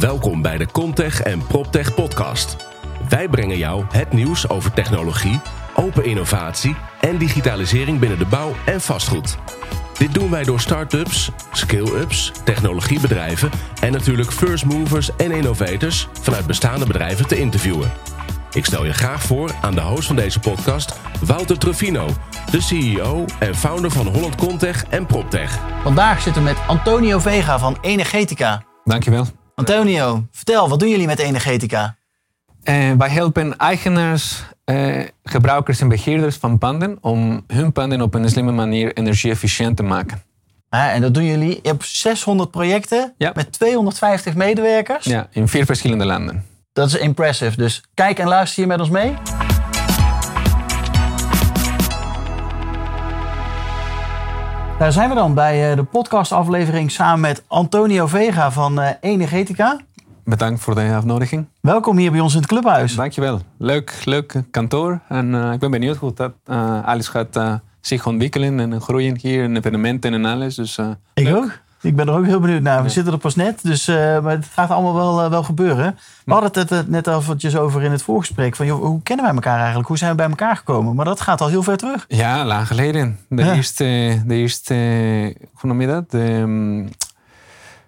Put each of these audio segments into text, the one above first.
Welkom bij de Comtech en PropTech podcast. Wij brengen jou het nieuws over technologie, open innovatie en digitalisering binnen de bouw en vastgoed. Dit doen wij door start-ups, scale-ups, technologiebedrijven en natuurlijk first movers en innovators vanuit bestaande bedrijven te interviewen. Ik stel je graag voor aan de host van deze podcast, Wouter Truffino, de CEO en founder van Holland Contech en PropTech. Vandaag zitten we met Antonio Vega van Energetica. Dankjewel. Antonio, vertel, wat doen jullie met Energetica? Uh, wij helpen eigenaars, uh, gebruikers en beheerders van panden om hun panden op een slimme manier energie-efficiënt te maken. Ah, en dat doen jullie. Je hebt 600 projecten Ja. met 250 medewerkers. Ja, in vier verschillende landen. Dat is impressive. Dus kijk en luister hier met ons mee. Daar zijn we dan bij eh, de podcastaflevering samen met Antonio Vega van eh, Energetica. Bedankt voor de uitnodiging. Welkom hier bij ons in het clubhuis. Dankjewel. Leuk, leuk kantoor. En uh, ik ben benieuwd hoe dat uh, alles gaat uh, zich ontwikkelen en groeien hier. En evenementen en alles. Dus, ik leuk. ook. Ik ben er ook heel benieuwd naar. We ja. zitten er pas net, dus uh, maar het gaat allemaal wel, uh, wel gebeuren. We hadden het, het net eventjes over in het voorgesprek. Van, joh, hoe kennen wij elkaar eigenlijk? Hoe zijn we bij elkaar gekomen? Maar dat gaat al heel ver terug. Ja, lang geleden. De Ja. eerste, de eerste, hoe noem je dat? De, um,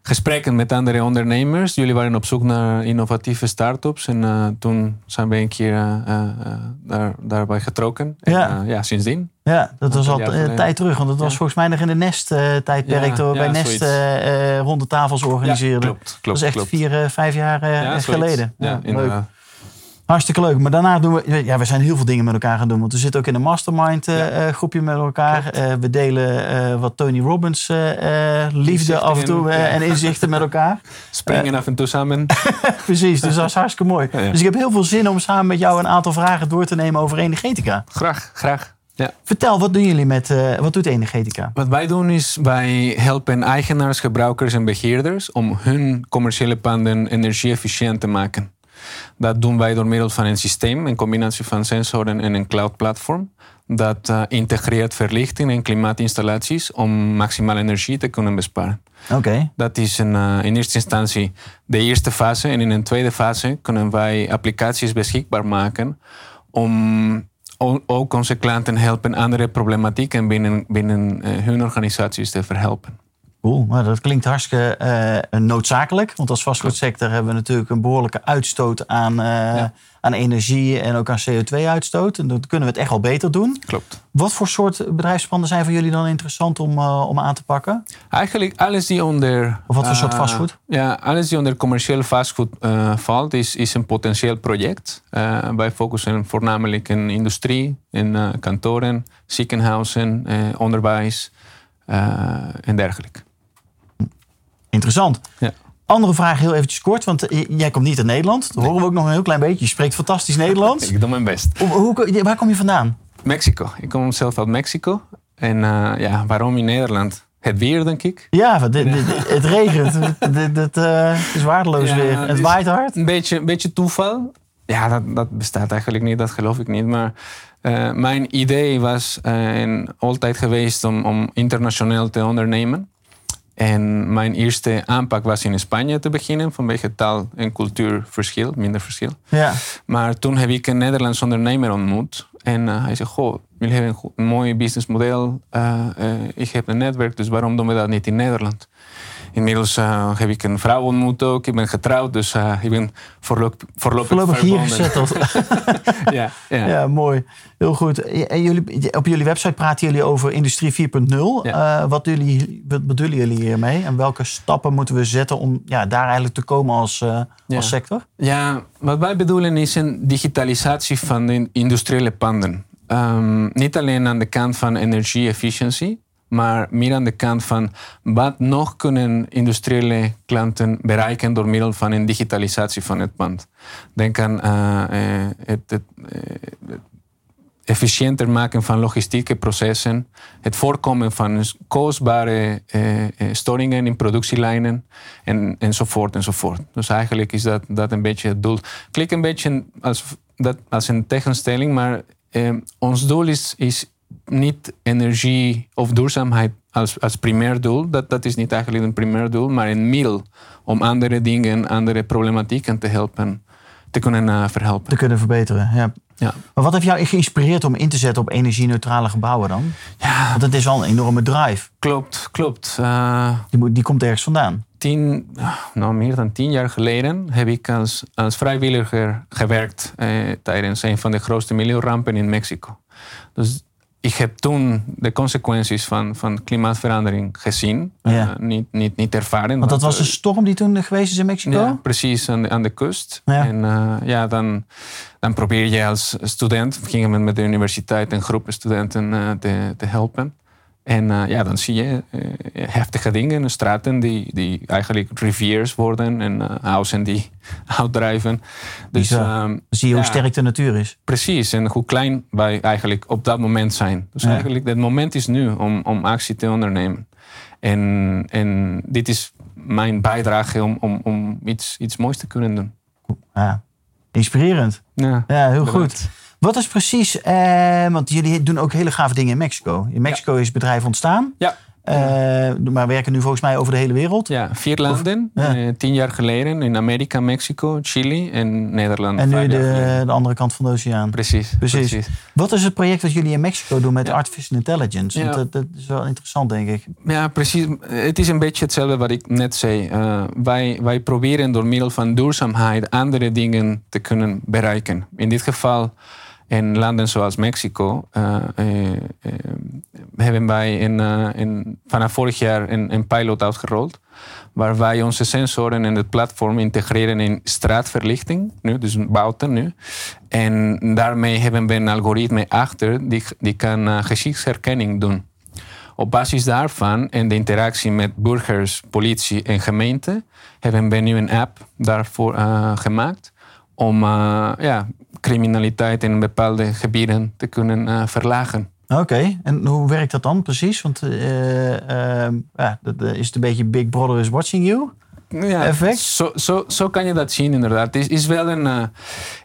gesprekken met andere ondernemers. Jullie waren op zoek naar innovatieve start-ups. En uh, toen zijn we een keer daar, daarbij getrokken. En Ja. ja, sindsdien. Ja, dat was al tijd terug. Want dat was Ja. volgens mij nog in de Nest-tijdperk. Ja, toen we ja, bij Nest eh, eh, ronde tafels organiseerden. klopt. dat klopt is echt klopt. vier, eh, vijf jaar eh, Ja, geleden. Ja, leuk. Hartstikke leuk. Maar daarna doen we... Ja, we zijn heel veel dingen met elkaar gaan doen. Want we zitten ook in een mastermind eh, Ja. eh, groepje met elkaar. Eh, we delen wat Tony Robbins liefde Inzichten af en toe in, ja. en inzichten met elkaar. Springen af en toe samen. Precies, dus dat is hartstikke mooi. Ja. Dus ik heb heel veel zin om samen met jou een aantal vragen door te nemen over energetica. graag, graag. Ja. Vertel, wat doen jullie met... wat doet energetica? Wat wij doen is, wij helpen eigenaars, gebruikers en beheerders om hun commerciële panden energie-efficiënt te maken. Dat doen wij door middel van een systeem, een combinatie van sensoren en een cloud-platform. Dat eh, integreert verlichting en klimaatinstallaties om maximale energie te kunnen besparen. Oké. Dat is een, eh, in eerste instantie de eerste fase. En in een tweede fase kunnen wij applicaties beschikbaar maken om ook onze klanten helpen andere problematieken binnen, binnen eh, hun organisaties te verhelpen. Cool, nou, dat klinkt hartstikke eh, noodzakelijk. Want als vastgoedsector hebben we natuurlijk een behoorlijke uitstoot aan, eh, Ja. aan energie en ook aan CO2-uitstoot. En dat kunnen we het echt wel beter doen. Klopt. Wat voor soort bedrijfspanden zijn voor jullie dan interessant om, eh, om aan te pakken? Eigenlijk alles die onder... Of wat voor soort vastgoed? Ja, alles die onder commercieel vastgoed valt, is, is een potentieel project. Wij focussen voornamelijk in industrie, in kantoren, ziekenhuizen, onderwijs en dergelijke. Interessant. Ja. Andere vraag heel eventjes kort, want eh, jij komt niet uit Nederland. Dat horen we ook nog een heel klein beetje. Je spreekt fantastisch Nederlands. Ik doe mijn best. Hoe, hoe- waar kom je vandaan? Mexico. Ik kom zelf uit Mexico. En eh, ja, waarom in Nederland? Het weer, denk ik. Ja, want dit- dit- het regent. Eh, het is waardeloos Ja, weer. het waait hard. Een beetje, een beetje toeval. Ja, dat, dat bestaat eigenlijk niet, dat geloof ik niet. Maar mijn idee was en altijd geweest om, om internationaal te ondernemen. En mijn eerste aanpak was in Spanje te beginnen, vanwege taal- en cultuurverschil, minder verschil. Ja. Maar toen heb ik een Nederlands ondernemer ontmoet. En eh, hij zei, goh, jullie hebben een, mooi businessmodel. Eh, ik heb een netwerk, dus waarom doen we dat niet in Nederland? Inmiddels eh, heb ik een vrouw ontmoet ook. Ik ben getrouwd, dus eh, ik ben voorlopig, voorlopig, Voorlopig hier gezetteld. ja, ja. Ja, mooi. Heel goed. En jullie, op jullie website praten jullie over industrie 4.0. Ja. Eh, wat, jullie, wat bedoelen jullie hiermee? En welke stappen moeten we zetten om ja, daar eigenlijk te komen als, Ja. als sector? Ja, wat wij bedoelen is een digitalisatie van de industriële panden. Ehm, niet alleen aan de kant van energie-efficiëntie, maar meer aan de kant van wat nog kunnen industriële klanten bereiken door middel van een digitalisatie van het pand. Denk aan eh, eh, het, eh, efficiënter maken van logistieke processen, het voorkomen van kostbare eh, eh, storingen in productielijnen en, enzovoort enzovoort. Dus eigenlijk is dat, dat een beetje het doel. Klinkt een beetje als, dat, als een tegenstelling, maar ons doel is, is niet energie of duurzaamheid als, als primair doel. Dat, dat is niet eigenlijk een primair doel, maar een middel om andere dingen, andere problematieken te helpen, te kunnen uh, verhelpen. Te kunnen verbeteren, ja. Ja. Maar wat heeft jou geïnspireerd om in te zetten op energie-neutrale gebouwen dan? Ja. Want het is wel een enorme drive. Klopt, klopt. Uh, die, moet, die komt ergens vandaan. Tien, nou, meer dan tien jaar geleden heb ik als, als vrijwilliger gewerkt eh, tijdens een van de grootste milieurampen in Mexico. Dus ik heb toen de consequenties van, van klimaatverandering gezien, ja. uh, niet, niet, niet ervaren. Want dat was een storm die toen geweest is in Mexico? Ja, precies, aan de, aan de kust. Ja. En uh, ja, dan, dan probeer je als student, gingen we met de universiteit een groep studenten uh, te, te helpen. En uh, ja, dan zie je uh, heftige dingen, straten die, die eigenlijk riviers worden en uh, huizen die uitdrijven. Dus um, zie je hoe sterk de natuur is. Precies, en hoe klein wij eigenlijk op dat moment zijn. Dus ja. eigenlijk, het moment is nu om, om actie te ondernemen. En, en dit is mijn bijdrage om, om, om iets, iets moois te kunnen doen. Ja, inspirerend. Ja, ja heel goed. Wat is precies, eh, want jullie doen ook hele gave dingen in Mexico. In Mexico ja. is het bedrijf ontstaan. Ja. Uh, maar werken nu volgens mij over de hele wereld. Ja, vier landen. Ja. uh, tien jaar geleden in Amerika, Mexico, Chili en Nederland. En nu de, de, andere kant van de oceaan. Precies, precies, precies. Wat is het project wat jullie in Mexico doen met ja. artificial intelligence? Want dat, dat, is wel interessant, denk ik. Ja, precies. Het is een beetje hetzelfde wat ik net zei. Uh, wij, wij proberen door middel van duurzaamheid andere dingen te kunnen bereiken. In dit geval in landen zoals Mexico uh, uh, uh, hebben wij in, in, vanaf vorig jaar een, een pilot uitgerold. Waar wij onze sensoren en het platform integreren in straatverlichting, nu, dus buiten nu. En daarmee hebben we een algoritme achter die, die kan gezichtsherkenning doen. Op basis daarvan en de interactie met burgers, politie en gemeente hebben we nu een app daarvoor gemaakt om ja, criminaliteit in bepaalde gebieden te kunnen uh, verlagen. Oké, okay. en hoe werkt dat dan precies? Want uh, ja, dat is het een beetje Big Brother is watching you? Ja, effect? Zo, zo, zo kan je dat zien inderdaad. Het is, is wel een, uh,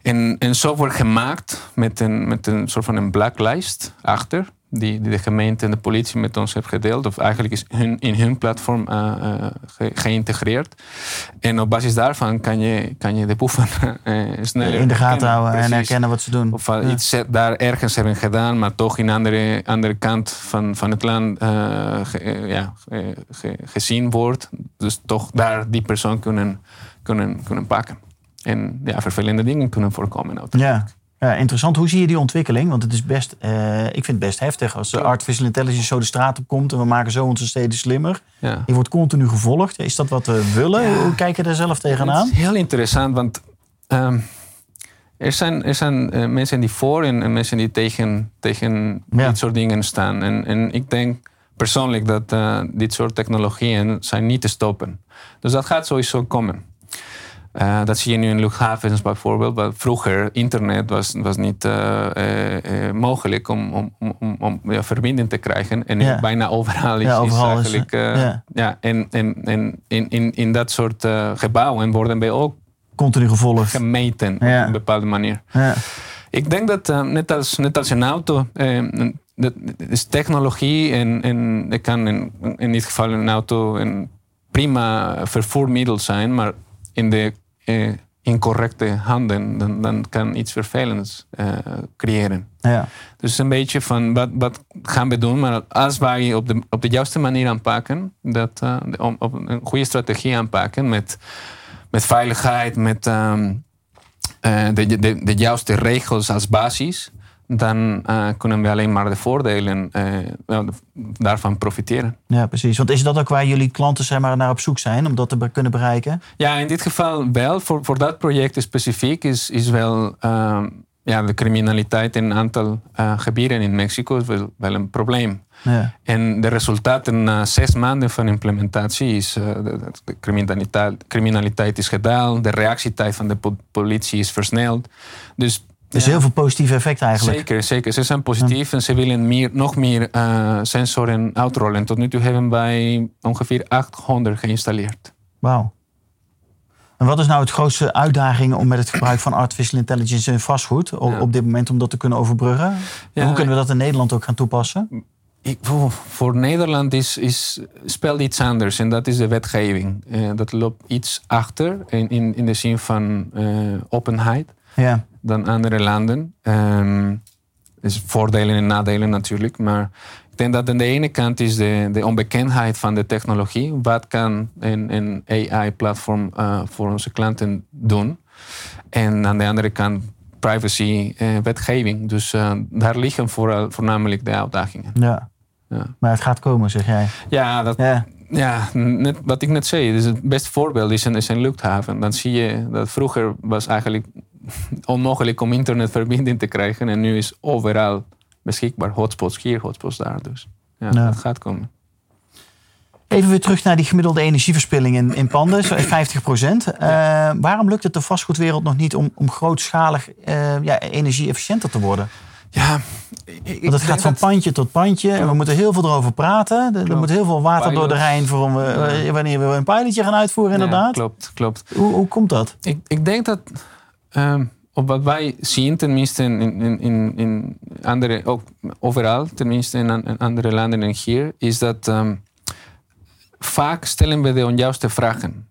een, een software gemaakt met een, met een soort van een blacklijst achter. Die, die de gemeente en de politie met ons heeft gedeeld. Of eigenlijk is hun, in hun platform uh, uh, ge, geïntegreerd. En op basis daarvan kan je, kan je de boeven uh, sneller in de gaten houden Precies. en herkennen wat ze doen. Of ja. iets daar ergens hebben gedaan, maar toch in andere, andere kant van, van het land ge, ja, ge, gezien wordt. Dus toch daar die persoon kunnen, kunnen, kunnen pakken. En ja, vervelende dingen kunnen voorkomen. Ja. Ja, interessant. Hoe zie je die ontwikkeling? Want het is best, uh, ik vind het best heftig als de artificial intelligence zo de straat op komt en we maken zo onze steden slimmer. Ja. Je wordt continu gevolgd. Is dat wat we willen? Ja. Hoe kijk je daar zelf tegenaan? Het is heel interessant, want um, er zijn, er zijn uh, mensen die voor en, en, mensen die tegen, tegen ja. dit soort dingen staan. En, en ik denk persoonlijk dat uh, dit soort technologieën zijn niet te stoppen. Dus dat gaat sowieso komen. Uh, dat zie je nu in luchthavens bijvoorbeeld. Maar vroeger, internet was, was niet uh, uh, mogelijk om, om, om, om ja, verbinding te krijgen. En ja. bijna overal is, ja, overal is eigenlijk... Ja. ja. en en, en in, in, in dat soort gebouwen worden wij ook continu gevolgd. Gemeten op een bepaalde manier. Ik denk dat net, als, net als een auto... dat is technologie en, en kan in, in dit geval een auto een prima vervoermiddel zijn, maar in de uh, incorrecte handen, dan, dan kan iets vervelends uh, creëren. Ja. Dus een beetje van wat, wat gaan we doen, maar als wij op de, op de juiste manier aanpakken, dat, uh, op, op een goede strategie aanpakken met, met veiligheid, met um, de, de, de juiste regels als basis, dan uh, kunnen we alleen maar de voordelen uh, daarvan profiteren. Ja, precies. Want is dat ook waar jullie klanten zeg maar, naar op zoek zijn om dat te kunnen bereiken? Ja, in dit geval wel. Voor, voor dat project specifiek is, is wel uh, ja, de criminaliteit in een aantal gebieden in Mexico is wel, wel een probleem. Ja. En de resultaten na zes maanden van implementatie is de, de criminaliteit, criminaliteit is gedaald, de reactietijd van de politie is versneld. Dus dus ja. heel veel positieve effecten eigenlijk. Zeker, zeker. Ze zijn positief ja. en ze willen meer, nog meer uh, sensoren uitrollen. Tot nu toe hebben wij ongeveer 800 geïnstalleerd. Wauw. En wat is nou het grootste uitdaging om met het gebruik van artificial intelligence in vastgoed op, Ja. op dit moment om dat te kunnen overbruggen? En Hoe kunnen we dat in Nederland ook gaan toepassen? Ik, voor, Nederland is, is, speelt iets anders en dat is de wetgeving. Eh, dat loopt iets achter in, in, in de zin van eh, openheid Ja, dan andere landen. Ehm dus voordelen en nadelen natuurlijk. Maar ik denk dat aan de ene kant is de, de onbekendheid van de technologie. Wat kan een, een AI-platform eh, voor onze klanten doen? En aan de andere kant privacy eh. Dus eh, daar liggen vooral, voornamelijk de uitdagingen. ja. Ja. Maar het gaat komen, zeg jij. Ja, dat, Ja, ja net wat ik net zei. Dus het beste voorbeeld is een, is een luchthaven. Dan zie je dat vroeger was eigenlijk onmogelijk om internetverbinding te krijgen. En nu is overal beschikbaar. Hotspots hier, hotspots daar. Dus ja, Ja. dat gaat komen. Even weer terug naar die gemiddelde energieverspilling in, in panden, zo 50 procent. waarom lukt het de vastgoedwereld nog niet om, om grootschalig eh, ja, energie-efficiënter te worden? Ja, ik- Want het gaat van dat- pandje tot pandje en we moeten heel veel erover praten. Er, er moet heel veel water door de. Rijn voor om, we- Ja. wanneer we een pilotje gaan uitvoeren, Ja, inderdaad. klopt, klopt. Hoe, hoe komt dat? Ik, ik denk dat ehm, wat wij zien, tenminste in, in, in, in andere, ook overal, tenminste in, in andere landen en hier, is dat ehm, vaak stellen we de onjuiste vragen.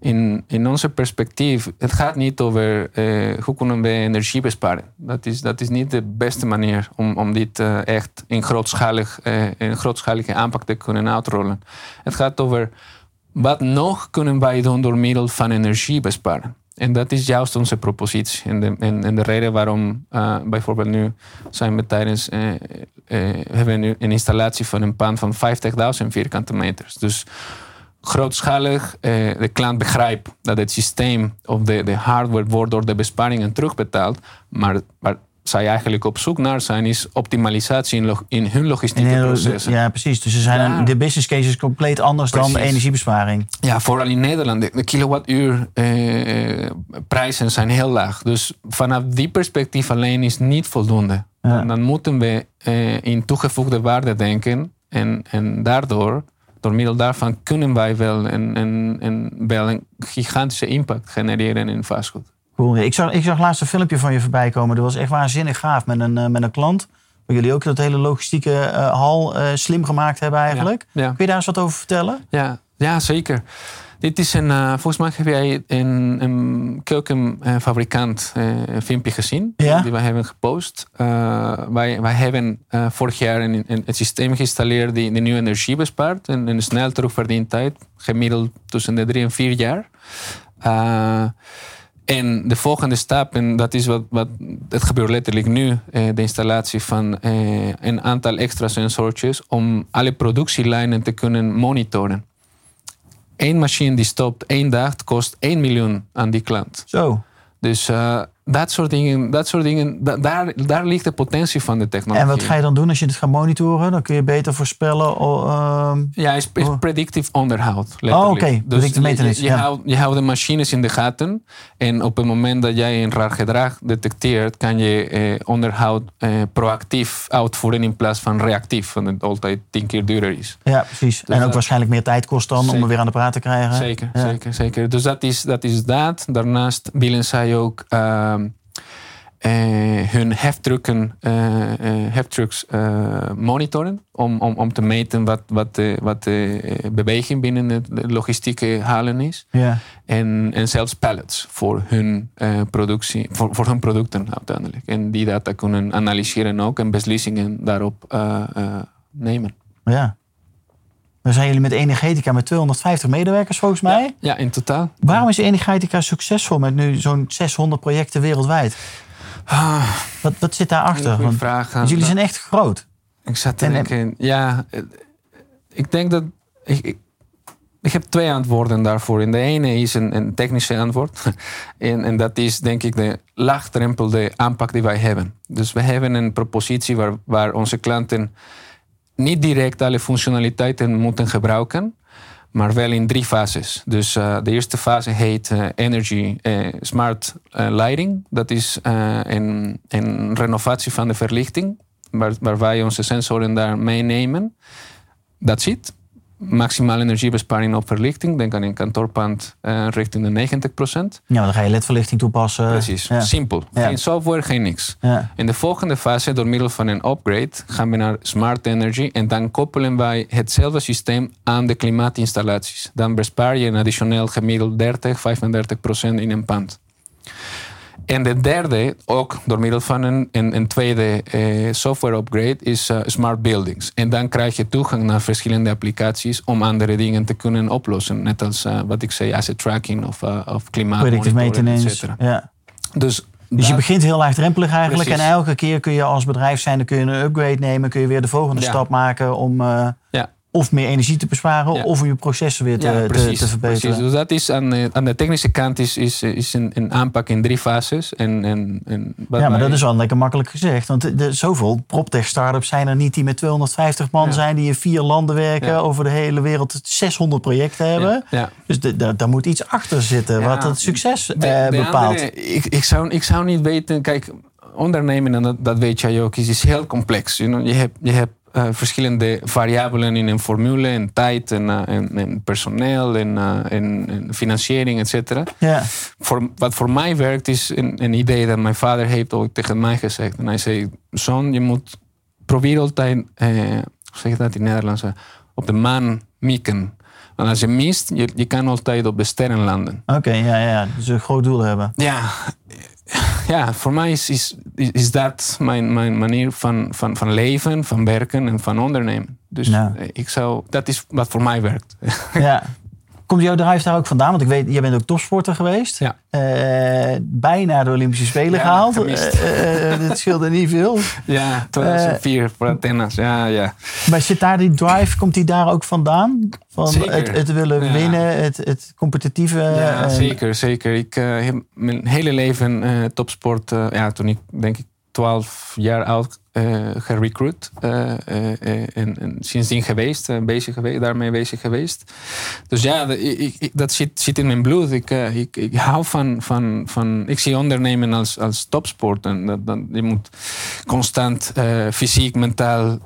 In, in onze perspectief, het gaat niet over eh, hoe kunnen we energie besparen. Dat is, dat is niet de beste manier om, om dit eh, echt in, grootschalig, eh, in grootschalige aanpak te kunnen uitrollen. Het gaat over wat nog kunnen wij doen door middel van energie besparen. En dat is juist onze propositie. En de, de reden waarom eh, bijvoorbeeld nu zijn we tijdens, eh, hebben nu een installatie van een pand van 50.000 vierkante meters. Dus grootschalig, de klant begrijpt dat het systeem of de, de hardware wordt door de besparingen terugbetaald. Maar zij eigenlijk op zoek naar zijn, is optimalisatie in, log- in hun logistieke En, processen. ja, precies. Dus er zijn een- de business case is compleet anders dan de Precies. energiebesparing. Ja, vooral in Nederland. De, de kilowattuur eh, prijzen zijn heel laag. Dus vanaf die perspectief alleen is niet voldoende. Ja. Dan, dan moeten we eh, in toegevoegde waarde denken. En, en daardoor, door middel daarvan, kunnen wij wel een, een, een, wel een gigantische impact genereren in vastgoed. Cool. Ik zag, ik zag laatst een filmpje van je voorbij komen. Dat was echt waanzinnig gaaf met een, eh, met een klant. Waar jullie ook dat hele logistieke eh, hal eh, slim gemaakt hebben eigenlijk. Ja. Kun je daar eens wat over vertellen? Ja, ja zeker. Dit is een, volgens mij heb jij een, een keukenfabrikant een filmpje gezien. Ja. Die wij hebben gepost. Wij, wij hebben vorig jaar een, een, het systeem geïnstalleerd die, die nu energie bespaart. En, en snel terugverdient tijd. Gemiddeld tussen de drie en vier jaar. En de volgende stap, en dat is wat, wat het gebeurt letterlijk nu, eh, de installatie van eh, een aantal extra sensortjes om alle productielijnen te kunnen monitoren. Eén machine die stopt één dag kost 1 miljoen aan die klant. Zo. Dus eh, dat soort dingen, dat soort dingen da- daar, daar ligt de potentie van de technologie. En wat ga je dan doen als je het gaat monitoren? Dan kun je beter voorspellen. ehm, Ja, is, is predictive onderhoud. Oh, oké. Predictive je, je, ja. houdt, je houdt de machines in de gaten. En op het moment dat jij een raar gedrag detecteert, kan je eh, onderhoud eh, proactief uitvoeren in plaats van reactief. Want het altijd tien keer duurder is. ja, precies. en ook dat- waarschijnlijk meer tijd kost dan om er weer aan de praat te krijgen. Zeker, Ja. zeker, zeker. Dus dat is, dat is dat. Daarnaast willen zij ook eh, hun heftrucken, eh, eh, heftrucks eh, monitoren. Om, om, om te meten wat, wat, de, wat de eh, beweging binnen de de logistieke halen is. Ja. En, en zelfs pallets voor hun, eh, productie, voor, voor hun producten uiteindelijk. En die data kunnen analyseren ook en beslissingen daarop eh, eh, nemen. ja. Dan zijn jullie met Energetica met 250 medewerkers volgens mij. Ja, in totaal. Waarom is Energetica succesvol met nu zo'n 600 projecten wereldwijd? Ah, Wat, wat zit daarachter? goede Want, vraag. want jullie zijn echt groot. Ik zat te En- denken, ja, eh, ik denk dat. Ik, ik, ik heb twee antwoorden daarvoor. En de ene is een, een technische antwoord. En, en dat is denk ik de laagdrempelde aanpak die wij hebben. Dus we hebben een propositie waar, waar onze klanten niet direct alle functionaliteiten moeten gebruiken. Maar wel in drie fases. Dus eh, de eerste fase heet eh, Energy eh, Smart Lighting. Dat is een, een renovatie van de verlichting. Waar, waar wij onze sensoren daar meenemen. Dat zit. Maximale energiebesparing op verlichting. Denk aan een kantoorpand uh, richting de 90 procent. Ja, dan ga je ledverlichting toepassen. Precies, Ja. simpel. Ja. Geen software, geen niks. Ja. In de volgende fase, door middel van een upgrade, gaan we naar smart energy en dan koppelen wij hetzelfde systeem aan de klimaatinstallaties. Dan bespaar je een additioneel gemiddeld 30, 35 procent in een pand. En de derde, ook door middel van een, een, een tweede eh, software upgrade, is eh, smart buildings. En dan krijg je toegang naar verschillende applicaties om andere dingen te kunnen oplossen. Net als eh, wat ik zei, asset tracking of, of klimaatmonitoring, et cetera. Ja. Dus, Dus je begint heel laagdrempelig eigenlijk. Precies. En elke keer kun je als bedrijf zijn, dan kun je een upgrade nemen. Kun je weer de volgende Ja. stap maken om Ja. Of meer energie te besparen. Ja. Of om je processen weer te, Ja, te, precies, te verbeteren. precies. Dus dat is aan, de- aan de technische kant is, is, is een, een aanpak in drie fases. En, en, en Ja, maar wij- dat is wel lekker makkelijk gezegd. Want de, de- zoveel proptech-startups zijn er niet die met 250 man Ja. zijn, die in vier landen werken, over de hele wereld 600 projecten hebben. Dus de- daar moet iets achter zitten wat het succes eh, bepaalt. andere- ik, ik, zou, ik zou niet weten. Kijk, ondernemen, en dat, dat weet jij ook, is, is heel complex. You know? Je hebt, je hebt eh, verschillende variabelen in een formule, en tijd, en, eh, en, en personeel, en, eh, en, en financiering, et cetera. Ja. Voor, wat voor mij werkt, is een, een idee dat mijn vader heeft ooit tegen mij gezegd. En hij zei, zoon, je moet probeer altijd, hoe zeg je dat in het Nederlands, eh, op de maan mikken. Want als je mist, je, je kan altijd op de sterren landen. Oké, ja, ja. Dus een groot doel hebben. Ja, ja voor mij is, is, is dat mijn, mijn manier van, van, van leven, van werken en van ondernemen. Dus Ja. ik zou, dat is wat voor mij werkt. Ja. Komt jouw drive daar ook vandaan? Want ik weet, jij bent ook topsporter geweest. Ja. Eh, bijna de Olympische Spelen Ja, gehaald. Eh, eh, dit scheelde niet veel. ja, 2004 voor Athenas. Ja, ja. Maar zit daar die drive, komt die daar ook vandaan? Van Zeker. het, het willen Ja. winnen, het, het competitieve. Ja, zeker, zeker. Ik heb mijn hele leven topsport, ja, toen ik denk ik 12 jaar oud eh gerecruit. eh, eh, en, en sindsdien geweest, bezig daarmee bezig geweest. Dus ja, ik, dat zit, zit in mijn bloed. Ik, ik, hou van, van, van. Ik zie ondernemen als, als topsport. En dat, je moet constant fysiek, mentaal.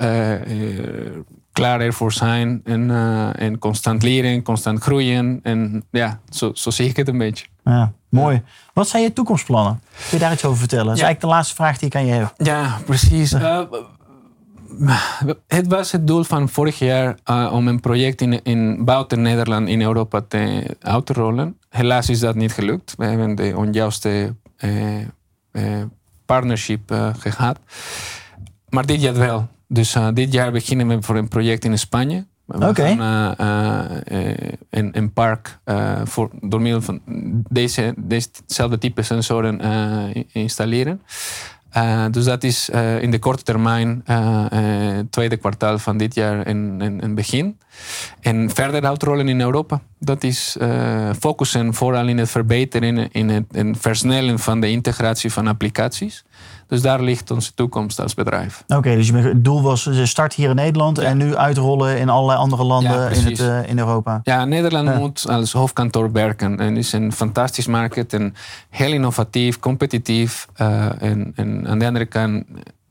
klaar ervoor zijn en, en constant leren, constant groeien. En ja, zo, zo zie ik het een beetje. Ja, mooi. Wat zijn je toekomstplannen? Kun je daar iets over vertellen? Dat is eigenlijk de laatste vraag die ik aan je heb. Ja, precies. Eh, het was het doel van vorig jaar eh, om een project in, in buiten Nederland in Europa te, uit te rollen. Helaas is dat niet gelukt. We hebben de onjuiste eh, partnership eh, gehad. Maar dit jaar wel. Dus dit jaar beginnen we voor een project in Spanje. We gaan eh, eh, eh, een, een park voor, door middel van deze, dezezelfde type sensoren installeren. Dus dat is in de korte termijn, eh, tweede kwartaal van dit jaar, een, een, een begin. En verder uitrollen in Europa. Dat is focussen vooral in het verbeteren, in het en versnellen van de integratie van applicaties. Dus daar ligt onze toekomst als bedrijf. Oké, dus je het doel was start hier in Nederland Ja. en nu uitrollen in allerlei andere landen Ja, in, het, eh, in Europa. Ja, Nederland Ja. moet als hoofdkantoor werken. En is een fantastisch markt en heel innovatief, competitief. eh, en, en aan de andere kant,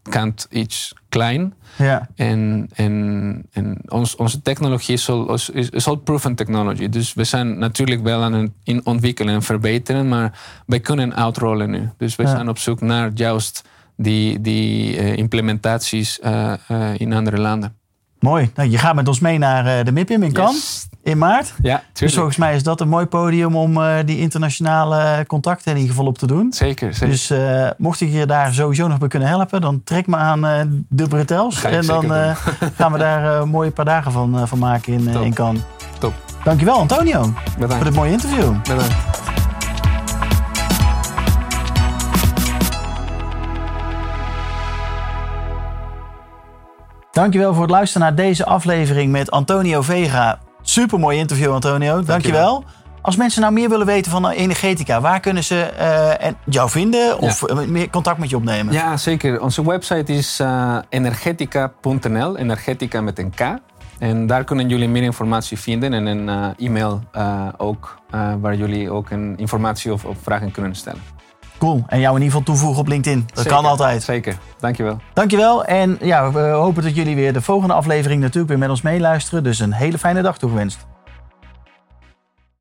kant iets klein. Ja, En, en, en ons, onze technologie is al, is, is al proven technology. Dus we zijn natuurlijk wel aan het in ontwikkelen en verbeteren, maar wij kunnen uitrollen nu. Dus we Ja. zijn op zoek naar juist die, die eh, implementaties eh, eh, in andere landen. mooi. Nou, je gaat met ons mee naar de MIPIM in Cannes Yes. In maart. Ja, Dus tuurlijk. volgens mij is dat een mooi podium om eh, die internationale contacten in ieder geval op te doen. Zeker, zeker. Dus eh, mocht ik je daar sowieso nog bij kunnen helpen, dan trek me aan eh, de Bretels. En dan gaan we daar eh, mooie paar dagen van, van maken in, Top. in Cannes. Top. Dankjewel Antonio voor Bedankt. dit mooie interview. Bedankt. Dankjewel voor het luisteren naar deze aflevering met Antonio Vega. Super mooi interview, Antonio. Dankjewel. Als mensen nou meer willen weten van energetica, waar kunnen ze eh, jou vinden of eh, meer contact met je opnemen? Ja, zeker. Onze website is eh, energetica.nl, energetica met een K. En daar kunnen jullie meer informatie vinden en een e-mail ook, waar jullie ook een informatie of, of vragen kunnen stellen. Cool. En jou in ieder geval toevoegen op LinkedIn. Dat Zeker, kan altijd. Zeker, dankjewel. Dankjewel. En ja, we hopen dat jullie weer de volgende aflevering natuurlijk weer met ons meeluisteren. Dus een hele fijne dag toegewenst.